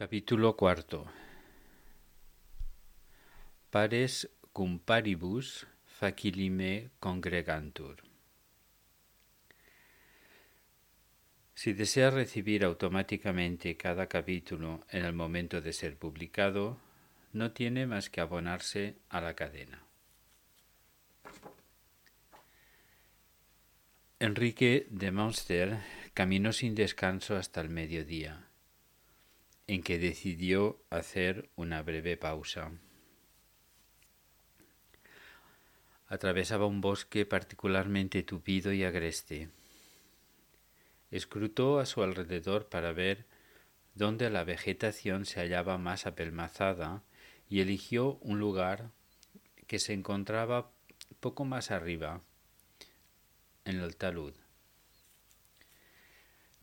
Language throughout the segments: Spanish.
Capítulo cuarto. Pares cum paribus facilime congregantur. Si desea recibir automáticamente cada capítulo en el momento de ser publicado, no tiene más que abonarse a la cadena. Enrique de Monster caminó sin descanso hasta el mediodía, en que decidió hacer una breve pausa. Atravesaba un bosque particularmente tupido y agreste. Escrutó a su alrededor para ver dónde la vegetación se hallaba más apelmazada y eligió un lugar que se encontraba poco más arriba, en el talud.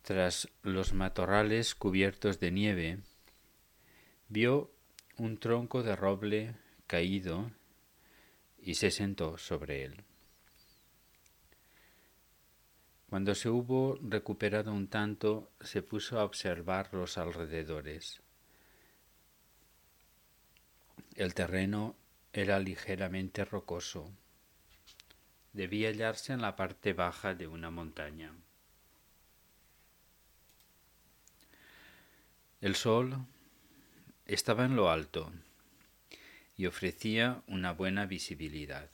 Tras los matorrales cubiertos de nieve, vio un tronco de roble caído y se sentó sobre él. Cuando se hubo recuperado un tanto, se puso a observar los alrededores. El terreno era ligeramente rocoso. Debía hallarse en la parte baja de una montaña. El sol estaba en lo alto y ofrecía una buena visibilidad.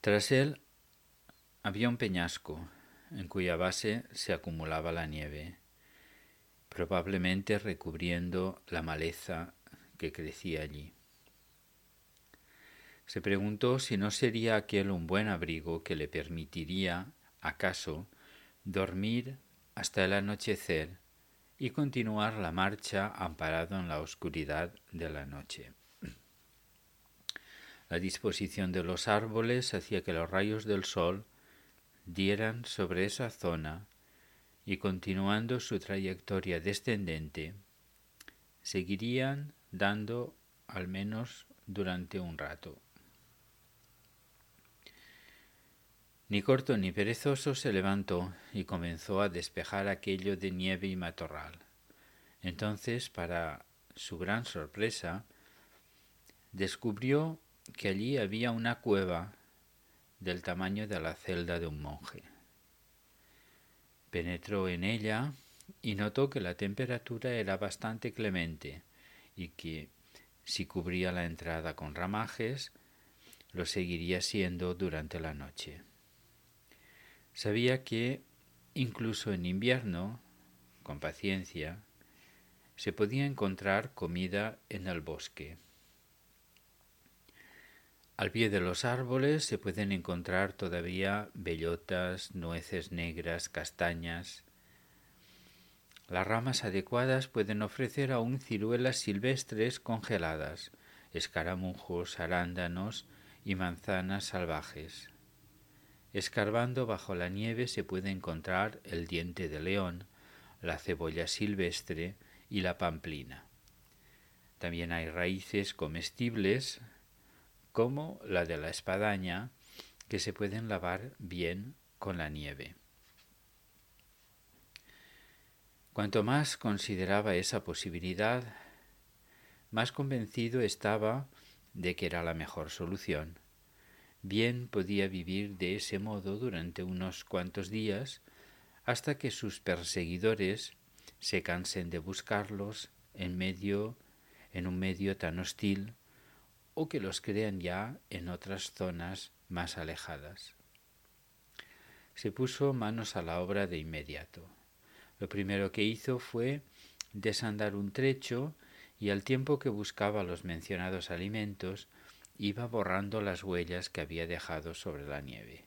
Tras él había un peñasco en cuya base se acumulaba la nieve probablemente recubriendo la maleza que crecía allí. Se preguntó si no sería aquel un buen abrigo que le permitiría, acaso, dormir hasta el anochecer y continuar la marcha amparado en la oscuridad de la noche. La disposición de los árboles hacía que los rayos del sol dieran sobre esa zona y continuando su trayectoria descendente, seguirían dando al menos durante un rato. Ni corto ni perezoso se levantó y comenzó a despejar aquello de nieve y matorral. Entonces, para su gran sorpresa, descubrió que allí había una cueva del tamaño de la celda de un monje. Penetró en ella y notó que la temperatura era bastante clemente y que, si cubría la entrada con ramajes, lo seguiría siendo durante la noche. Sabía que, incluso en invierno, con paciencia, se podía encontrar comida en el bosque. Al pie de los árboles se pueden encontrar todavía bellotas, nueces negras, castañas. Las ramas adecuadas pueden ofrecer aún ciruelas silvestres congeladas, escaramujos, arándanos y manzanas salvajes. Escarbando bajo la nieve se puede encontrar el diente de león, la cebolla silvestre y la pamplina. También hay raíces comestibles como la de la espadaña, que se pueden lavar bien con la nieve. Cuanto más consideraba esa posibilidad, más convencido estaba de que era la mejor solución. Bien podía vivir de ese modo durante unos cuantos días hasta que sus perseguidores se cansen de buscarlos en medio en un medio tan hostil o que los crean ya en otras zonas más alejadas. Se puso manos a la obra de inmediato. Lo primero que hizo fue desandar un trecho y al tiempo que buscaba los mencionados alimentos, iba borrando las huellas que había dejado sobre la nieve.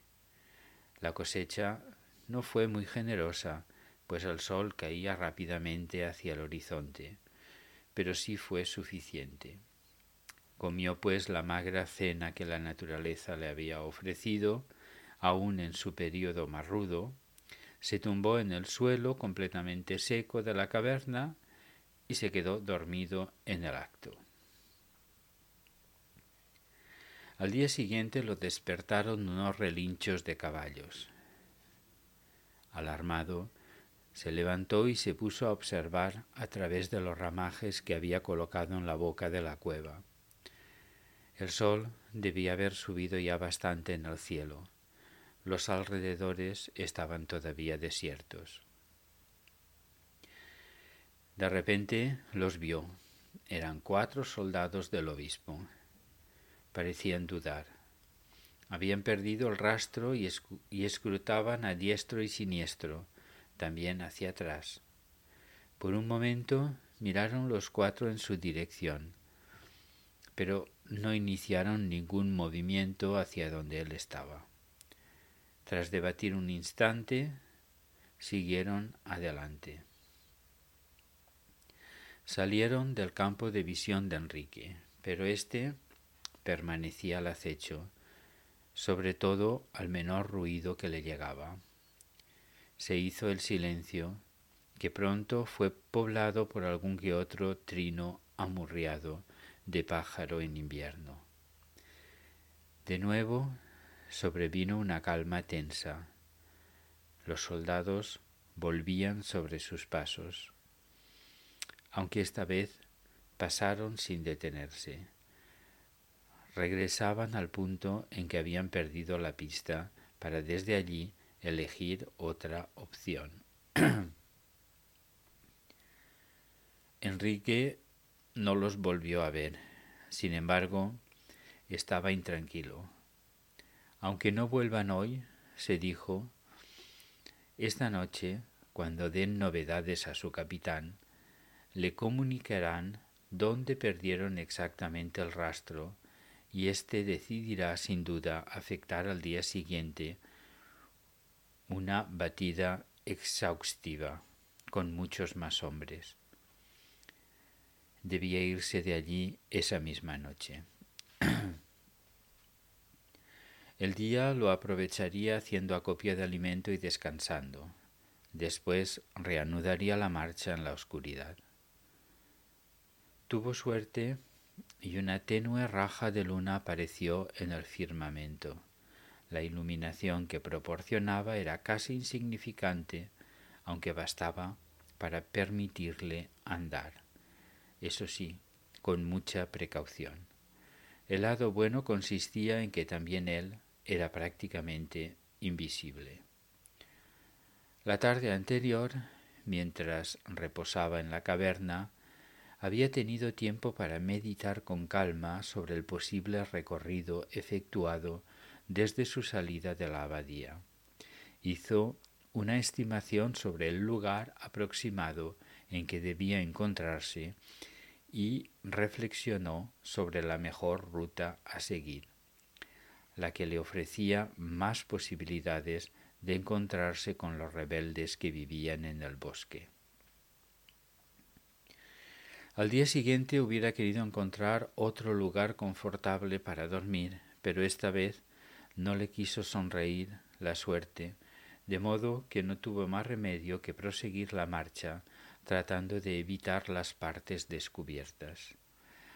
La cosecha no fue muy generosa, pues el sol caía rápidamente hacia el horizonte, pero sí fue suficiente. Comió pues la magra cena que la naturaleza le había ofrecido, aun en su período más rudo, se tumbó en el suelo completamente seco de la caverna y se quedó dormido en el acto. Al día siguiente lo despertaron unos relinchos de caballos. Alarmado, Se levantó y se puso a observar a través de los ramajes que había colocado en la boca de la cueva. El sol debía haber subido ya bastante en el cielo. Los alrededores estaban todavía desiertos. De repente los vio. Eran cuatro soldados del obispo. Parecían dudar. Habían perdido el rastro y, escrutaban a diestro y siniestro, también hacia atrás. Por un momento miraron los cuatro en su dirección, pero no iniciaron ningún movimiento hacia donde él estaba. Tras debatir un instante, siguieron adelante. Salieron del campo de visión de Enrique, pero éste permanecía al acecho, sobre todo al menor ruido que le llegaba. Se hizo el silencio, que pronto fue poblado por algún que otro trino amurriado de pájaro en invierno. De nuevo sobrevino una calma tensa. Los soldados volvían sobre sus pasos aunque esta vez pasaron sin detenerse. Regresaban al punto en que habían perdido la pista para desde allí elegir otra opción. Enrique no los volvió a ver. Sin embargo, estaba intranquilo. Aunque no vuelvan hoy, se dijo, esta noche, cuando den novedades a su capitán, le comunicarán dónde perdieron exactamente el rastro y éste decidirá sin duda afectar al día siguiente una batida exhaustiva con muchos más hombres. Debía irse de allí esa misma noche. El día lo aprovecharía haciendo acopio de alimento y descansando. Después reanudaría la marcha en la oscuridad. Tuvo suerte y una tenue raja de luna apareció en el firmamento. La iluminación que proporcionaba era casi insignificante, aunque bastaba para permitirle andar. Eso sí, con mucha precaución. El lado bueno consistía en que también él era prácticamente invisible. La tarde anterior, mientras reposaba en la caverna, había tenido tiempo para meditar con calma sobre el posible recorrido efectuado desde su salida de la abadía. Hizo una estimación sobre el lugar aproximado en que debía encontrarse y reflexionó sobre la mejor ruta a seguir, la que le ofrecía más posibilidades de encontrarse con los rebeldes que vivían en el bosque. Al día siguiente hubiera querido encontrar otro lugar confortable para dormir, pero esta vez no le quiso sonreír la suerte, de modo que no tuvo más remedio que proseguir la marcha, tratando de evitar las partes descubiertas.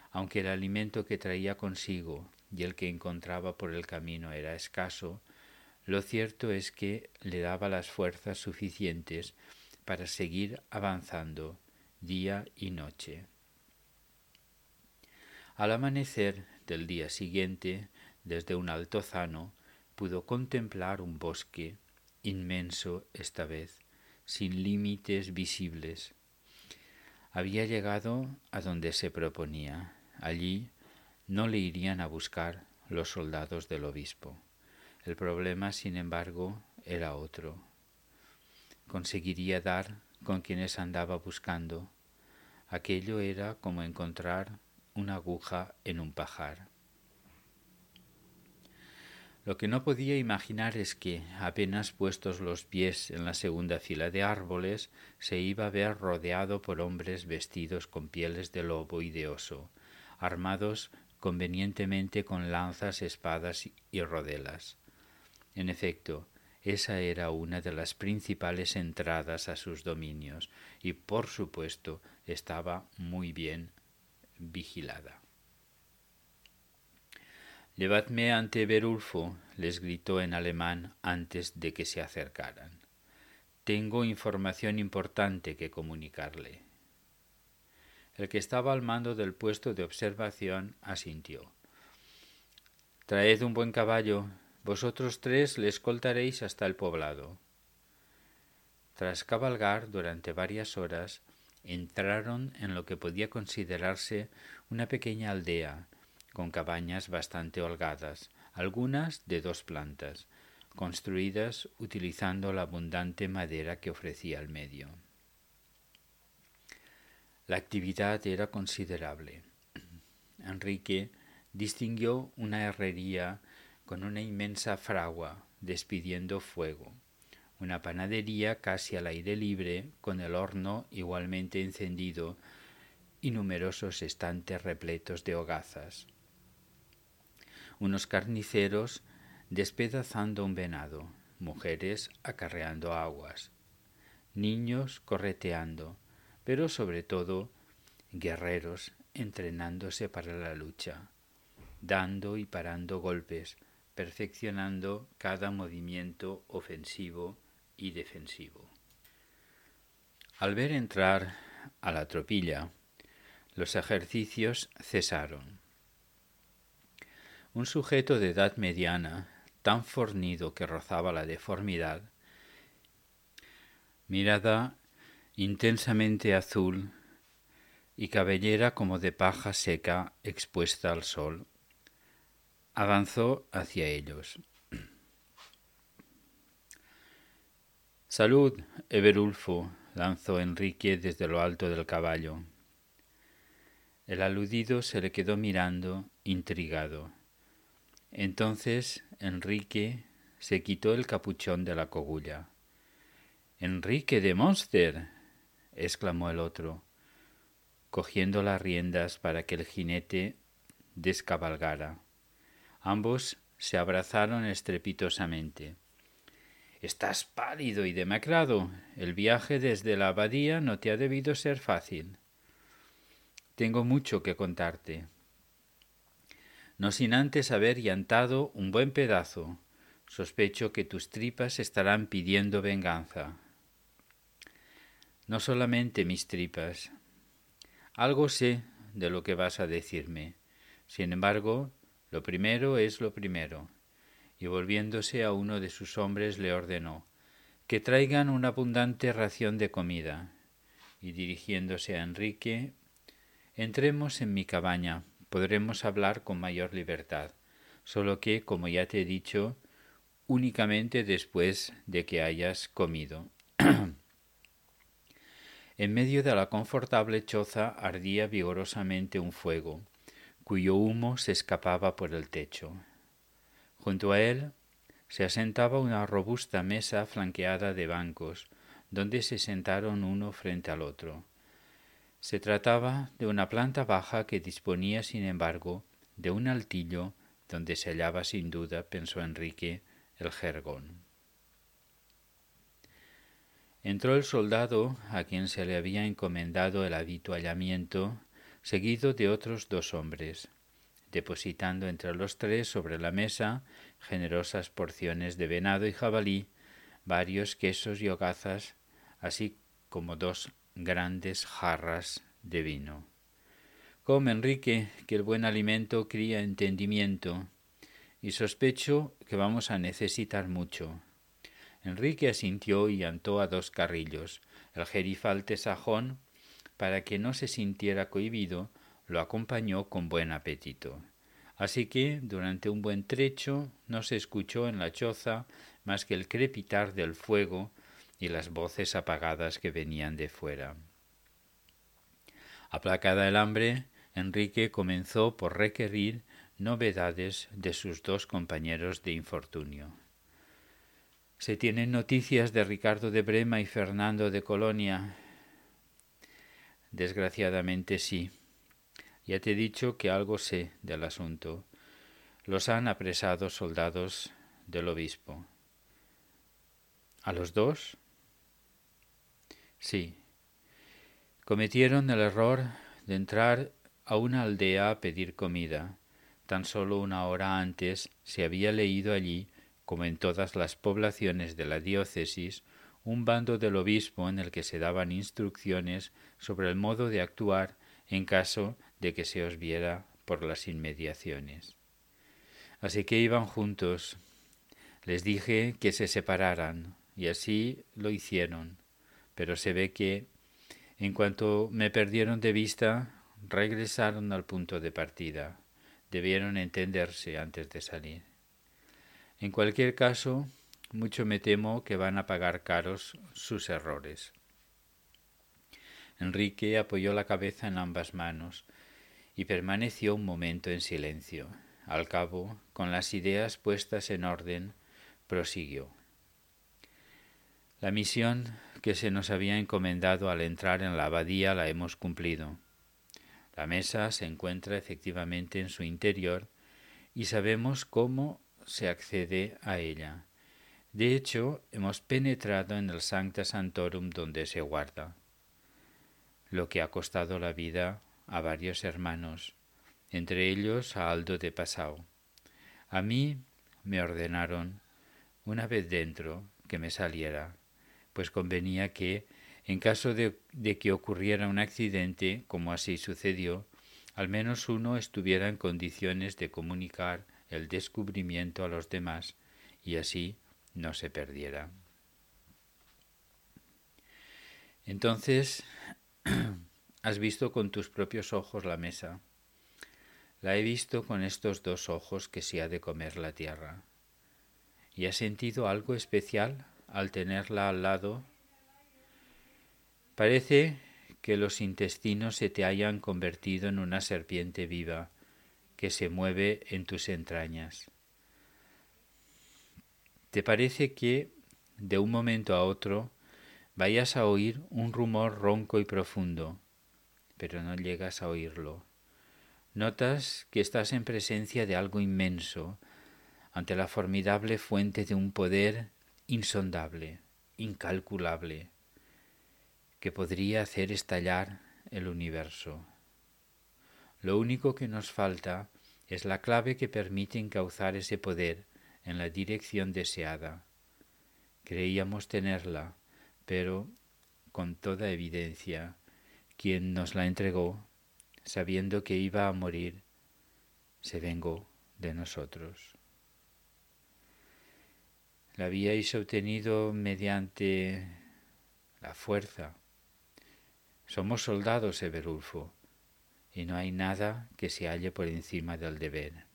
Aunque el alimento que traía consigo y el que encontraba por el camino era escaso, lo cierto es que le daba las fuerzas suficientes para seguir avanzando día y noche. Al amanecer del día siguiente, desde un altozano, pudo contemplar un bosque inmenso esta vez, sin límites visibles. Había llegado a donde se proponía. Allí no le irían a buscar los soldados del obispo. El problema, sin embargo, era otro. Conseguiría dar con quienes andaba buscando. Aquello era como encontrar una aguja en un pajar. Lo que no podía imaginar es que, apenas puestos los pies en la segunda fila de árboles, se iba a ver rodeado por hombres vestidos con pieles de lobo y de oso, armados convenientemente con lanzas, espadas y rodelas. En efecto, esa era una de las principales entradas a sus dominios, y por supuesto estaba muy bien vigilada. Llevadme ante Berulfo, les gritó en alemán antes de que se acercaran. tengo información importante que comunicarle. El que estaba al mando del puesto de observación asintió. Traed un buen caballo, vosotros tres le escoltaréis hasta el poblado. Tras cabalgar durante varias horas, entraron en lo que podía considerarse una pequeña aldea, con cabañas bastante holgadas, algunas de dos plantas, construidas utilizando la abundante madera que ofrecía el medio. La actividad era considerable. Enrique distinguió una herrería con una inmensa fragua despidiendo fuego, una panadería casi al aire libre con el horno igualmente encendido y numerosos estantes repletos de hogazas. Unos carniceros despedazando un venado, mujeres acarreando aguas, niños correteando, pero sobre todo guerreros entrenándose para la lucha, dando y parando golpes, perfeccionando cada movimiento ofensivo y defensivo. Al ver entrar a la tropilla, los ejercicios cesaron. Un sujeto de edad mediana, tan fornido que rozaba la deformidad, mirada intensamente azul y cabellera como de paja seca expuesta al sol, avanzó hacia ellos. Salud, Everulfo, lanzó Enrique desde lo alto del caballo. El aludido se le quedó mirando, intrigado. Entonces Enrique se quitó el capuchón de la cogulla. Enrique de Monster. exclamó el otro, cogiendo las riendas para que el jinete descabalgara. Ambos se abrazaron estrepitosamente. Estás pálido y demacrado. El viaje desde la abadía no te ha debido ser fácil. Tengo mucho que contarte. No sin antes haber llantado un buen pedazo. Sospecho que tus tripas estarán pidiendo venganza. No solamente mis tripas. Algo sé de lo que vas a decirme. Sin embargo, lo primero es lo primero. Y volviéndose a uno de sus hombres le ordenó que traigan una abundante ración de comida, y dirigiéndose a Enrique Entremos en mi cabaña, podremos hablar con mayor libertad, solo que, como ya te he dicho, únicamente después de que hayas comido. en medio de la confortable choza ardía vigorosamente un fuego, cuyo humo se escapaba por el techo. Junto a él se asentaba una robusta mesa flanqueada de bancos, donde se sentaron uno frente al otro. Se trataba de una planta baja que disponía, sin embargo, de un altillo donde se hallaba sin duda, pensó Enrique, el jergón. Entró el soldado a quien se le había encomendado el habituallamiento, seguido de otros dos hombres depositando entre los tres sobre la mesa generosas porciones de venado y jabalí, varios quesos y hogazas, así como dos grandes jarras de vino. Come, Enrique, que el buen alimento cría entendimiento, y sospecho que vamos a necesitar mucho. Enrique asintió y antó a dos carrillos. El gerifalte sajón, para que no se sintiera cohibido, lo acompañó con buen apetito. Así que durante un buen trecho no se escuchó en la choza más que el crepitar del fuego y las voces apagadas que venían de fuera. Aplacada el hambre, Enrique comenzó por requerir novedades de sus dos compañeros de infortunio. ¿Se tienen noticias de Ricardo de Brema y Fernando de Colonia? Desgraciadamente sí. Ya te he dicho que algo sé del asunto. Los han apresado soldados del obispo. ¿A los dos? Sí. Cometieron el error de entrar a una aldea a pedir comida. Tan solo una hora antes se había leído allí, como en todas las poblaciones de la diócesis, un bando del obispo en el que se daban instrucciones sobre el modo de actuar en caso de que se os viera por las inmediaciones. Así que iban juntos. Les dije que se separaran, y así lo hicieron. Pero se ve que, en cuanto me perdieron de vista, regresaron al punto de partida. Debieron entenderse antes de salir. En cualquier caso, mucho me temo que van a pagar caros sus errores. Enrique apoyó la cabeza en ambas manos y permaneció un momento en silencio. Al cabo, con las ideas puestas en orden, prosiguió. La misión que se nos había encomendado al entrar en la abadía la hemos cumplido. La mesa se encuentra efectivamente en su interior y sabemos cómo se accede a ella. De hecho, hemos penetrado en el Sancta Santorum donde se guarda, lo que ha costado la vida a varios hermanos, entre ellos a Aldo de Pasao. A mí me ordenaron, una vez dentro, que me saliera, pues convenía que, en caso de, de, que ocurriera un accidente, como así sucedió, al menos uno estuviera en condiciones de comunicar el descubrimiento a los demás y así no se perdiera. Entonces Has visto con tus propios ojos la mesa. La he visto con estos dos ojos que se ha de comer la tierra. ¿Y has sentido algo especial al tenerla al lado? Parece que los intestinos se te hayan convertido en una serpiente viva que se mueve en tus entrañas. ¿Te parece que, de un momento a otro, vayas a oír un rumor ronco y profundo, pero no llegas a oírlo. Notas que estás en presencia de algo inmenso, ante la formidable fuente de un poder insondable, incalculable, que podría hacer estallar el universo. Lo único que nos falta es la clave que permite encauzar ese poder en la dirección deseada. Creíamos tenerla, pero con toda evidencia quien nos la entregó, sabiendo que iba a morir, se vengó de nosotros. La habíais obtenido mediante la fuerza. Somos soldados, Eberulfo, y no hay nada que se halle por encima del deber.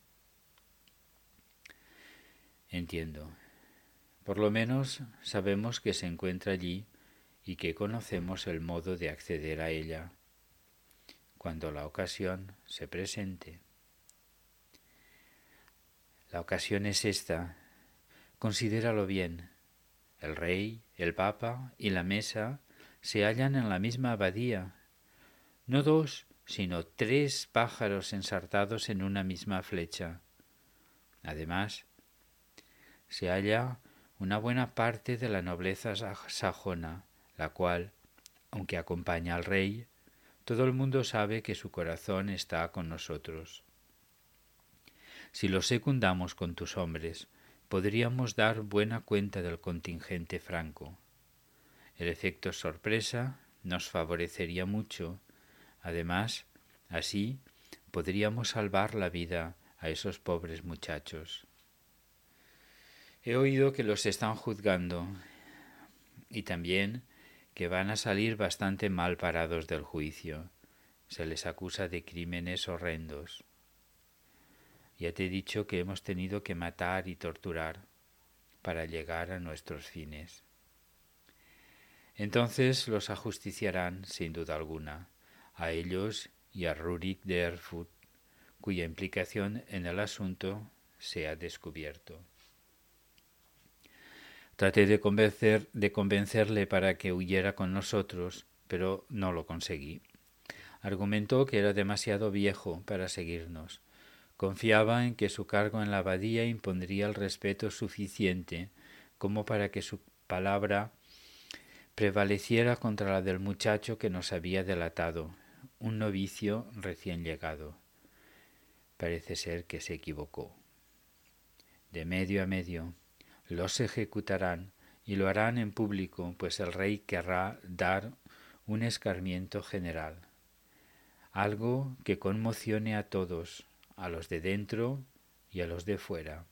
Entiendo. Por lo menos sabemos que se encuentra allí y que conocemos el modo de acceder a ella cuando la ocasión se presente. La ocasión es esta. Considéralo bien. El rey, el papa y la mesa se hallan en la misma abadía. No dos, sino tres pájaros ensartados en una misma flecha. Además, se halla una buena parte de la nobleza sajona, la cual, aunque acompaña al rey, todo el mundo sabe que su corazón está con nosotros. Si lo secundamos con tus hombres, podríamos dar buena cuenta del contingente franco. El efecto sorpresa nos favorecería mucho. Además, así podríamos salvar la vida a esos pobres muchachos. He oído que los están juzgando y también que van a salir bastante mal parados del juicio. Se les acusa de crímenes horrendos. Ya te he dicho que hemos tenido que matar y torturar para llegar a nuestros fines. Entonces los ajusticiarán, sin duda alguna, a ellos y a Rurik de Erfurt, cuya implicación en el asunto se ha descubierto. Traté de, convencer, de convencerle para que huyera con nosotros, pero no lo conseguí. Argumentó que era demasiado viejo para seguirnos. Confiaba en que su cargo en la abadía impondría el respeto suficiente como para que su palabra prevaleciera contra la del muchacho que nos había delatado, un novicio recién llegado. Parece ser que se equivocó. De medio a medio, los ejecutarán y lo harán en público, pues el rey querrá dar un escarmiento general, algo que conmocione a todos, a los de dentro y a los de fuera.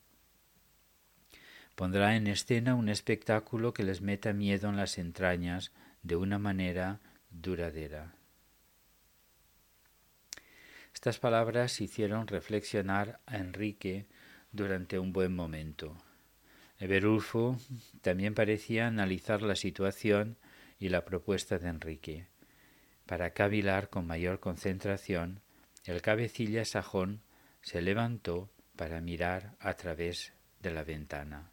Pondrá en escena un espectáculo que les meta miedo en las entrañas de una manera duradera. Estas palabras hicieron reflexionar a Enrique durante un buen momento. Eberulfo también parecía analizar la situación y la propuesta de Enrique. Para cavilar con mayor concentración, el cabecilla sajón se levantó para mirar a través de la ventana.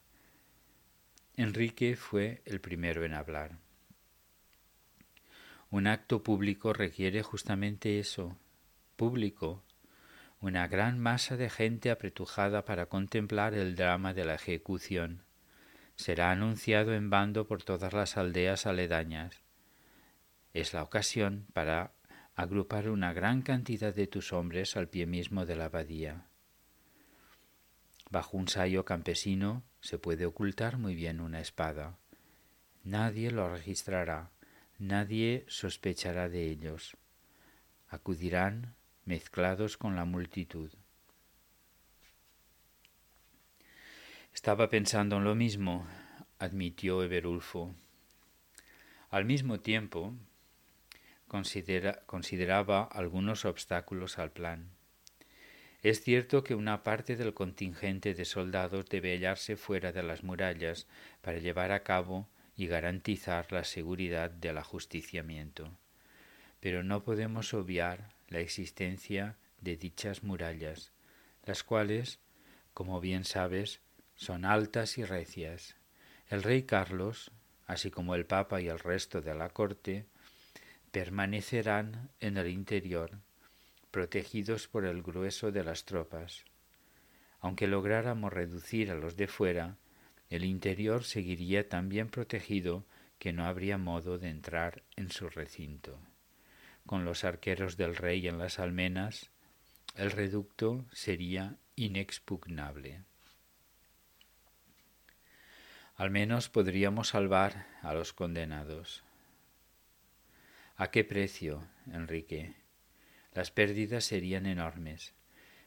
Enrique fue el primero en hablar. Un acto público requiere justamente eso, público, una gran masa de gente apretujada para contemplar el drama de la ejecución. Será anunciado en bando por todas las aldeas aledañas. Es la ocasión para agrupar una gran cantidad de tus hombres al pie mismo de la abadía. Bajo un sayo campesino se puede ocultar muy bien una espada. Nadie lo registrará, nadie sospechará de ellos. Acudirán mezclados con la multitud. Estaba pensando en lo mismo, admitió Eberulfo. Al mismo tiempo, consideraba algunos obstáculos al plan. Es cierto que una parte del contingente de soldados debe hallarse fuera de las murallas para llevar a cabo y garantizar la seguridad del ajusticiamiento. Pero no podemos obviar la existencia de dichas murallas, las cuales, como bien sabes, son altas y recias. El rey Carlos, así como el Papa y el resto de la corte, permanecerán en el interior, protegidos por el grueso de las tropas. Aunque lográramos reducir a los de fuera, el interior seguiría tan bien protegido que no habría modo de entrar en su recinto con los arqueros del rey en las almenas, el reducto sería inexpugnable. Al menos podríamos salvar a los condenados. ¿A qué precio, Enrique? Las pérdidas serían enormes.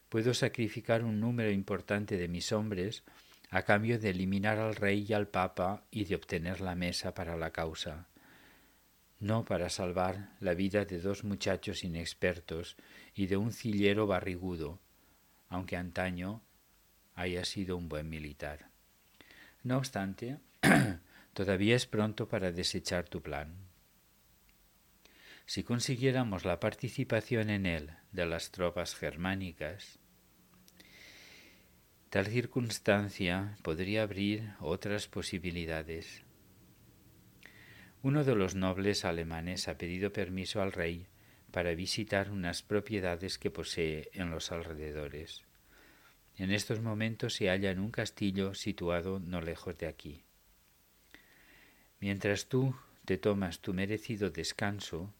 Puedo sacrificar un número importante de mis hombres a cambio de eliminar al rey y al papa y de obtener la mesa para la causa no para salvar la vida de dos muchachos inexpertos y de un cillero barrigudo, aunque antaño haya sido un buen militar. No obstante, todavía es pronto para desechar tu plan. Si consiguiéramos la participación en él de las tropas germánicas, tal circunstancia podría abrir otras posibilidades. Uno de los nobles alemanes ha pedido permiso al rey para visitar unas propiedades que posee en los alrededores. En estos momentos se halla en un castillo situado no lejos de aquí. Mientras tú te tomas tu merecido descanso,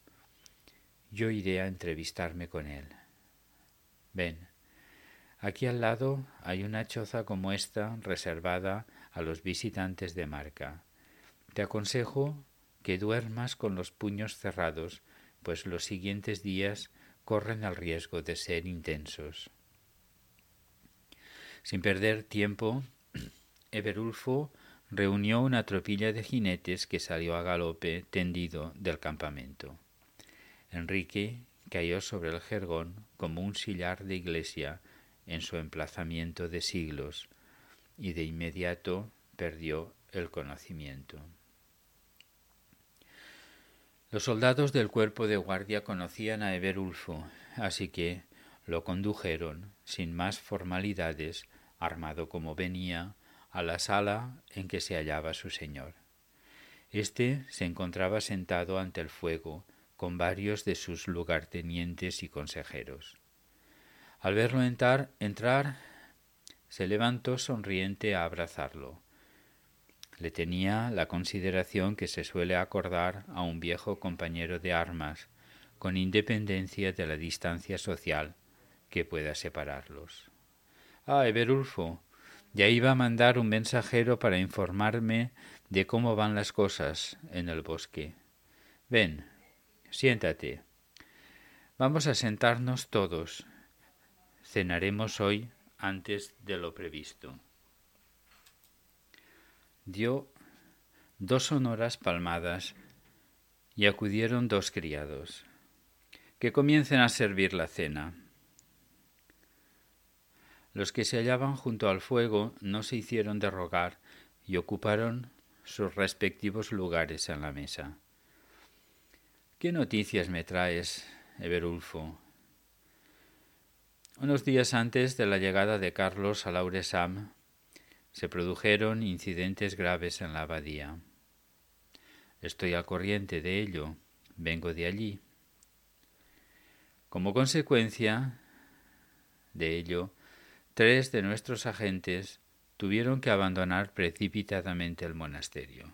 yo iré a entrevistarme con él. Ven, aquí al lado hay una choza como esta reservada a los visitantes de marca. Te aconsejo que duermas con los puños cerrados, pues los siguientes días corren el riesgo de ser intensos. Sin perder tiempo, Eberulfo reunió una tropilla de jinetes que salió a galope tendido del campamento. Enrique cayó sobre el jergón como un sillar de iglesia en su emplazamiento de siglos y de inmediato perdió el conocimiento. Los soldados del cuerpo de guardia conocían a Eberulfo, así que lo condujeron, sin más formalidades, armado como venía, a la sala en que se hallaba su señor. Este se encontraba sentado ante el fuego, con varios de sus lugartenientes y consejeros. Al verlo entrar, entrar, se levantó sonriente a abrazarlo le tenía la consideración que se suele acordar a un viejo compañero de armas, con independencia de la distancia social que pueda separarlos. Ah, Eberulfo, Ya iba a mandar un mensajero para informarme de cómo van las cosas en el bosque. Ven, siéntate. Vamos a sentarnos todos. Cenaremos hoy antes de lo previsto. Dio dos sonoras palmadas y acudieron dos criados. Que comiencen a servir la cena. Los que se hallaban junto al fuego no se hicieron de rogar y ocuparon sus respectivos lugares en la mesa. ¿Qué noticias me traes, Eberulfo? Unos días antes de la llegada de Carlos a Lauresam, se produjeron incidentes graves en la abadía. Estoy al corriente de ello, vengo de allí. Como consecuencia de ello, tres de nuestros agentes tuvieron que abandonar precipitadamente el monasterio.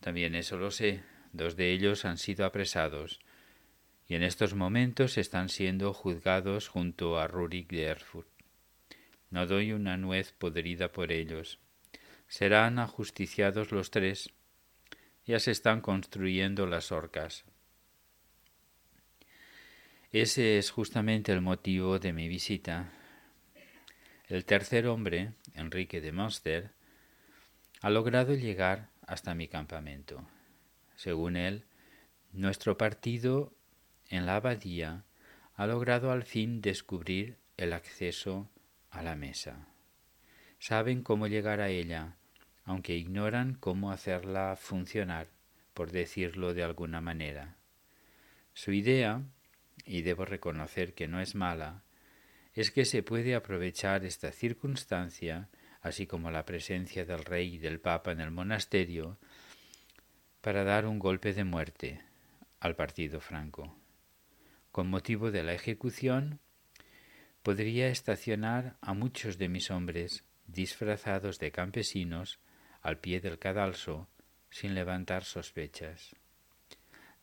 También eso lo sé, dos de ellos han sido apresados y en estos momentos están siendo juzgados junto a Rurik de Erfurt. No doy una nuez podrida por ellos. Serán ajusticiados los tres. Ya se están construyendo las orcas. Ese es justamente el motivo de mi visita. El tercer hombre, Enrique de Monster, ha logrado llegar hasta mi campamento. Según él, nuestro partido en la abadía ha logrado al fin descubrir el acceso a la mesa. Saben cómo llegar a ella, aunque ignoran cómo hacerla funcionar, por decirlo de alguna manera. Su idea, y debo reconocer que no es mala, es que se puede aprovechar esta circunstancia, así como la presencia del rey y del papa en el monasterio, para dar un golpe de muerte al partido franco. Con motivo de la ejecución, podría estacionar a muchos de mis hombres disfrazados de campesinos al pie del cadalso sin levantar sospechas.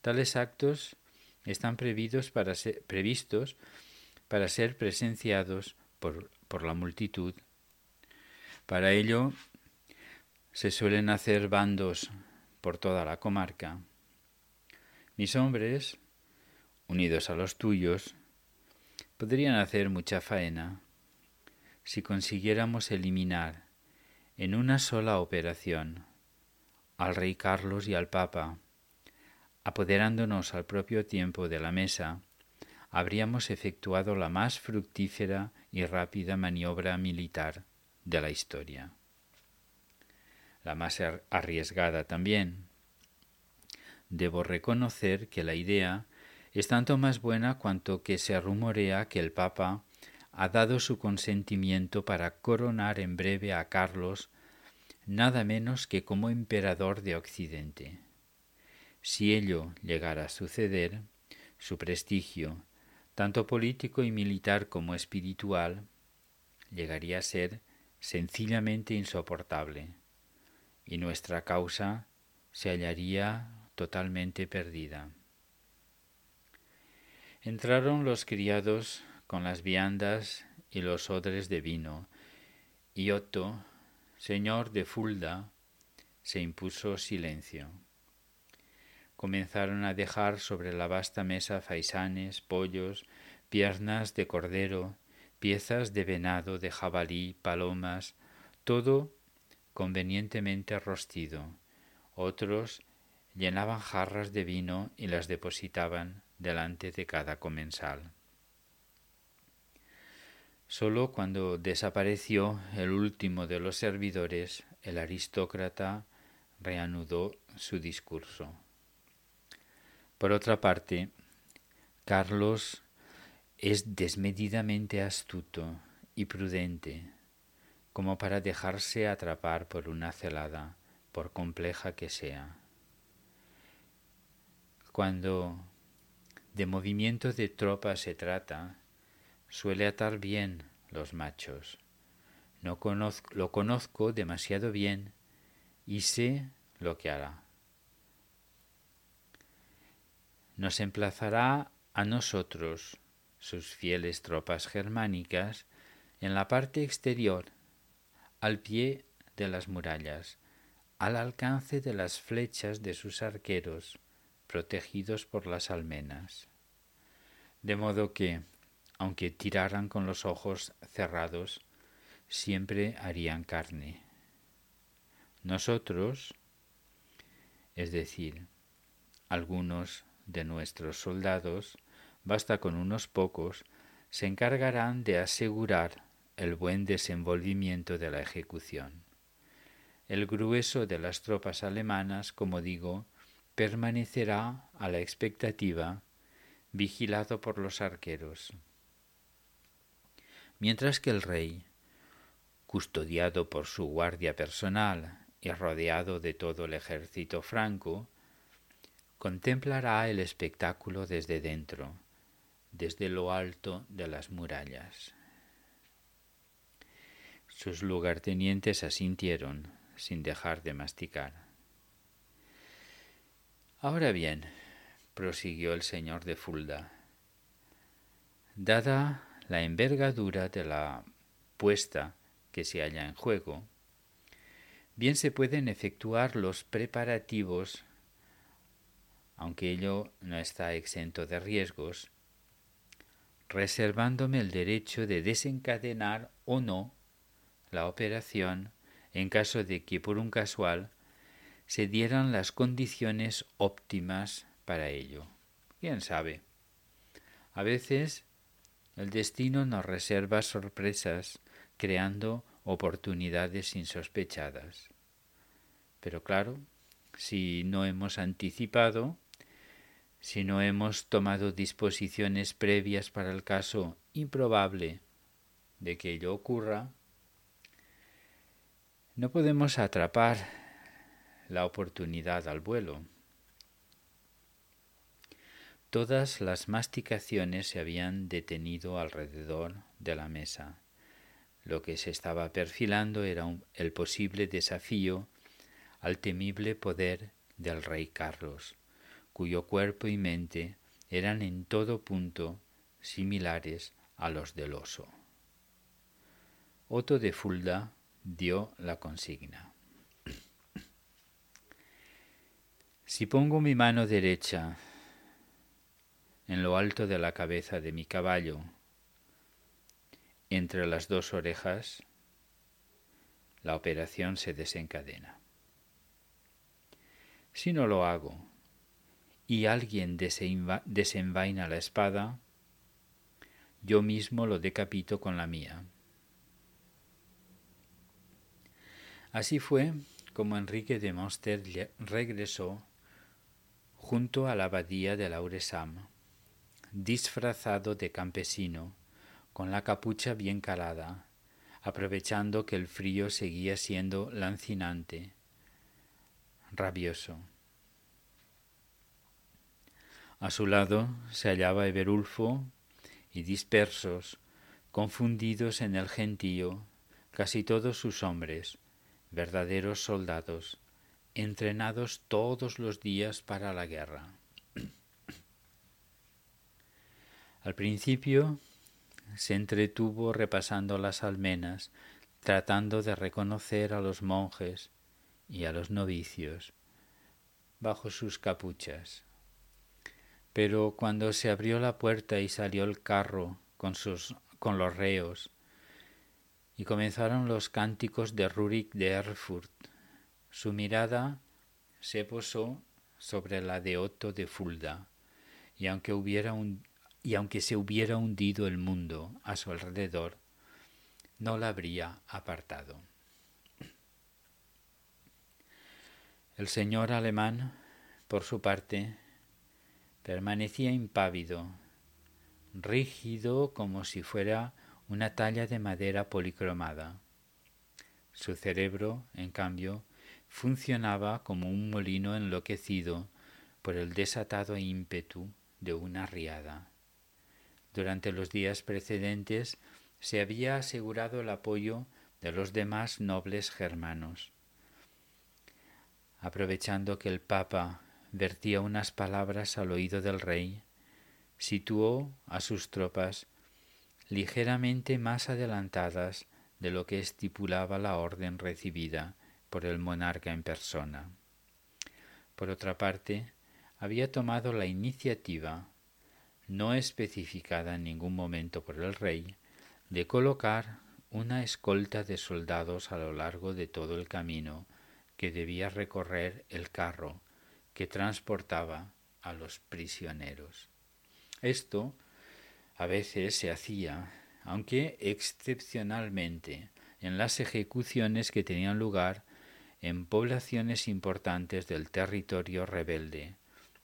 Tales actos están previstos para ser, presenciados por la multitud. Para ello se suelen hacer bandos por toda la comarca. Mis hombres, unidos a los tuyos, podrían hacer mucha faena si consiguiéramos eliminar en una sola operación al rey Carlos y al Papa, apoderándonos al propio tiempo de la mesa, habríamos efectuado la más fructífera y rápida maniobra militar de la historia. La más arriesgada también. Debo reconocer que la idea es tanto más buena cuanto que se rumorea que el Papa ha dado su consentimiento para coronar en breve a Carlos nada menos que como emperador de Occidente. Si ello llegara a suceder, su prestigio, tanto político y militar como espiritual, llegaría a ser sencillamente insoportable, y nuestra causa se hallaría totalmente perdida. Entraron los criados con las viandas y los odres de vino, y Otto, señor de Fulda, se impuso silencio. Comenzaron a dejar sobre la vasta mesa faisanes, pollos, piernas de cordero, piezas de venado, de jabalí, palomas, todo convenientemente rostido. Otros llenaban jarras de vino y las depositaban delante de cada comensal. Solo cuando desapareció el último de los servidores, el aristócrata reanudó su discurso. Por otra parte, Carlos es desmedidamente astuto y prudente, como para dejarse atrapar por una celada, por compleja que sea. Cuando de movimiento de tropa se trata, suele atar bien los machos. No conozco, lo conozco demasiado bien y sé lo que hará. Nos emplazará a nosotros, sus fieles tropas germánicas, en la parte exterior, al pie de las murallas, al alcance de las flechas de sus arqueros, protegidos por las almenas. De modo que, aunque tiraran con los ojos cerrados, siempre harían carne. Nosotros, es decir, algunos de nuestros soldados, basta con unos pocos, se encargarán de asegurar el buen desenvolvimiento de la ejecución. El grueso de las tropas alemanas, como digo, permanecerá a la expectativa, vigilado por los arqueros. Mientras que el rey, custodiado por su guardia personal y rodeado de todo el ejército franco, contemplará el espectáculo desde dentro, desde lo alto de las murallas. Sus lugartenientes asintieron sin dejar de masticar. Ahora bien, prosiguió el señor de Fulda, dada la envergadura de la puesta que se halla en juego, bien se pueden efectuar los preparativos, aunque ello no está exento de riesgos, reservándome el derecho de desencadenar o no la operación en caso de que por un casual se dieran las condiciones óptimas para ello. ¿Quién sabe? A veces el destino nos reserva sorpresas creando oportunidades insospechadas. Pero claro, si no hemos anticipado, si no hemos tomado disposiciones previas para el caso improbable de que ello ocurra, no podemos atrapar la oportunidad al vuelo. Todas las masticaciones se habían detenido alrededor de la mesa. Lo que se estaba perfilando era el posible desafío al temible poder del rey Carlos, cuyo cuerpo y mente eran en todo punto similares a los del oso. Otto de Fulda dio la consigna. Si pongo mi mano derecha en lo alto de la cabeza de mi caballo, entre las dos orejas, la operación se desencadena. Si no lo hago y alguien desenvaina la espada, yo mismo lo decapito con la mía. Así fue como Enrique de Monster regresó junto a la abadía de Lauresam disfrazado de campesino, con la capucha bien calada, aprovechando que el frío seguía siendo lancinante, rabioso. A su lado se hallaba Eberulfo y dispersos, confundidos en el gentío, casi todos sus hombres, verdaderos soldados, entrenados todos los días para la guerra. Al principio se entretuvo repasando las almenas, tratando de reconocer a los monjes y a los novicios bajo sus capuchas. Pero cuando se abrió la puerta y salió el carro con, sus, con los reos, y comenzaron los cánticos de Rurik de Erfurt, su mirada se posó sobre la de Otto de Fulda, y aunque aunque se hubiera hundido el mundo a su alrededor, no la habría apartado. El señor alemán, por su parte, permanecía impávido, rígido como si fuera una talla de madera policromada. Su cerebro, en cambio, funcionaba como un molino enloquecido por el desatado ímpetu de una riada. Durante los días precedentes se había asegurado el apoyo de los demás nobles germanos. Aprovechando que el Papa vertía unas palabras al oído del rey, situó a sus tropas ligeramente más adelantadas de lo que estipulaba la orden recibida por el monarca en persona. Por otra parte, había tomado la iniciativa, no especificada en ningún momento por el rey, de colocar una escolta de soldados a lo largo de todo el camino que debía recorrer el carro que transportaba a los prisioneros. Esto a veces se hacía, aunque excepcionalmente, en las ejecuciones que tenían lugar en poblaciones importantes del territorio rebelde,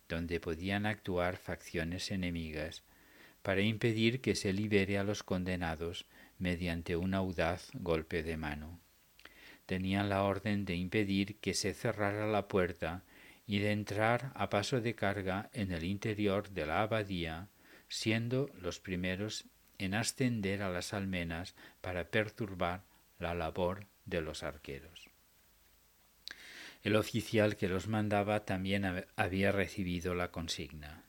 donde podían actuar facciones enemigas, para impedir que se libere a los condenados mediante un audaz golpe de mano. Tenían la orden de impedir que se cerrara la puerta y de entrar a paso de carga en el interior de la abadía, siendo los primeros en ascender a las almenas para perturbar la labor de los arqueros. El oficial que los mandaba también había recibido la consigna,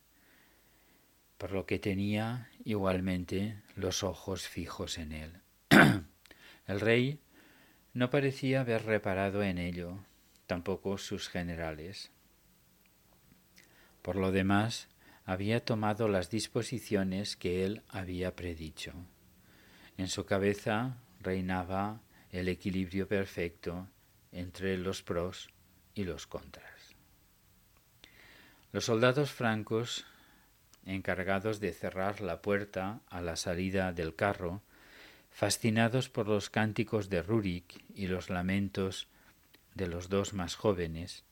por lo que tenía igualmente los ojos fijos en él. el rey no parecía haber reparado en ello, tampoco sus generales. Por lo demás, había tomado las disposiciones que él había predicho. En su cabeza reinaba el equilibrio perfecto entre los pros y los contras. Los soldados francos, encargados de cerrar la puerta a la salida del carro, fascinados por los cánticos de Rurik y los lamentos de los dos más jóvenes,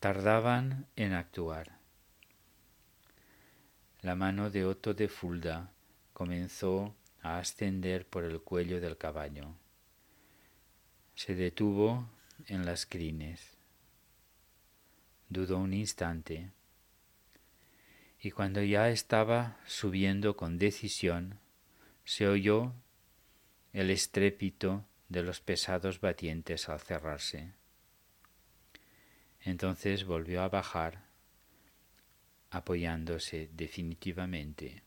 tardaban en actuar la mano de Otto de Fulda comenzó a ascender por el cuello del caballo. Se detuvo en las crines. Dudó un instante y cuando ya estaba subiendo con decisión, se oyó el estrépito de los pesados batientes al cerrarse. Entonces volvió a bajar apoyándose definitivamente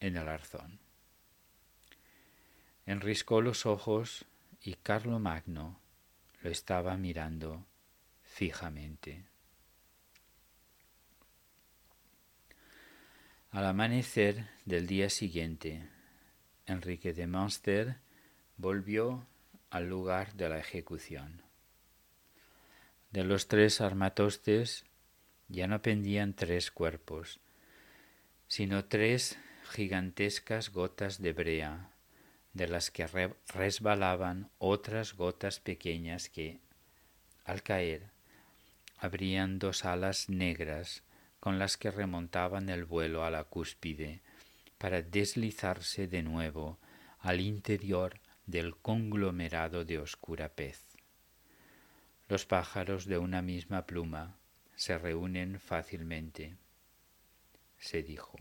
en el arzón. Enriscó los ojos y Carlo Magno lo estaba mirando fijamente. Al amanecer del día siguiente, Enrique de Monster volvió al lugar de la ejecución. De los tres armatostes ya no pendían tres cuerpos, sino tres gigantescas gotas de brea, de las que resbalaban otras gotas pequeñas que, al caer, abrían dos alas negras con las que remontaban el vuelo a la cúspide para deslizarse de nuevo al interior del conglomerado de oscura pez. Los pájaros de una misma pluma se reúnen fácilmente, se dijo.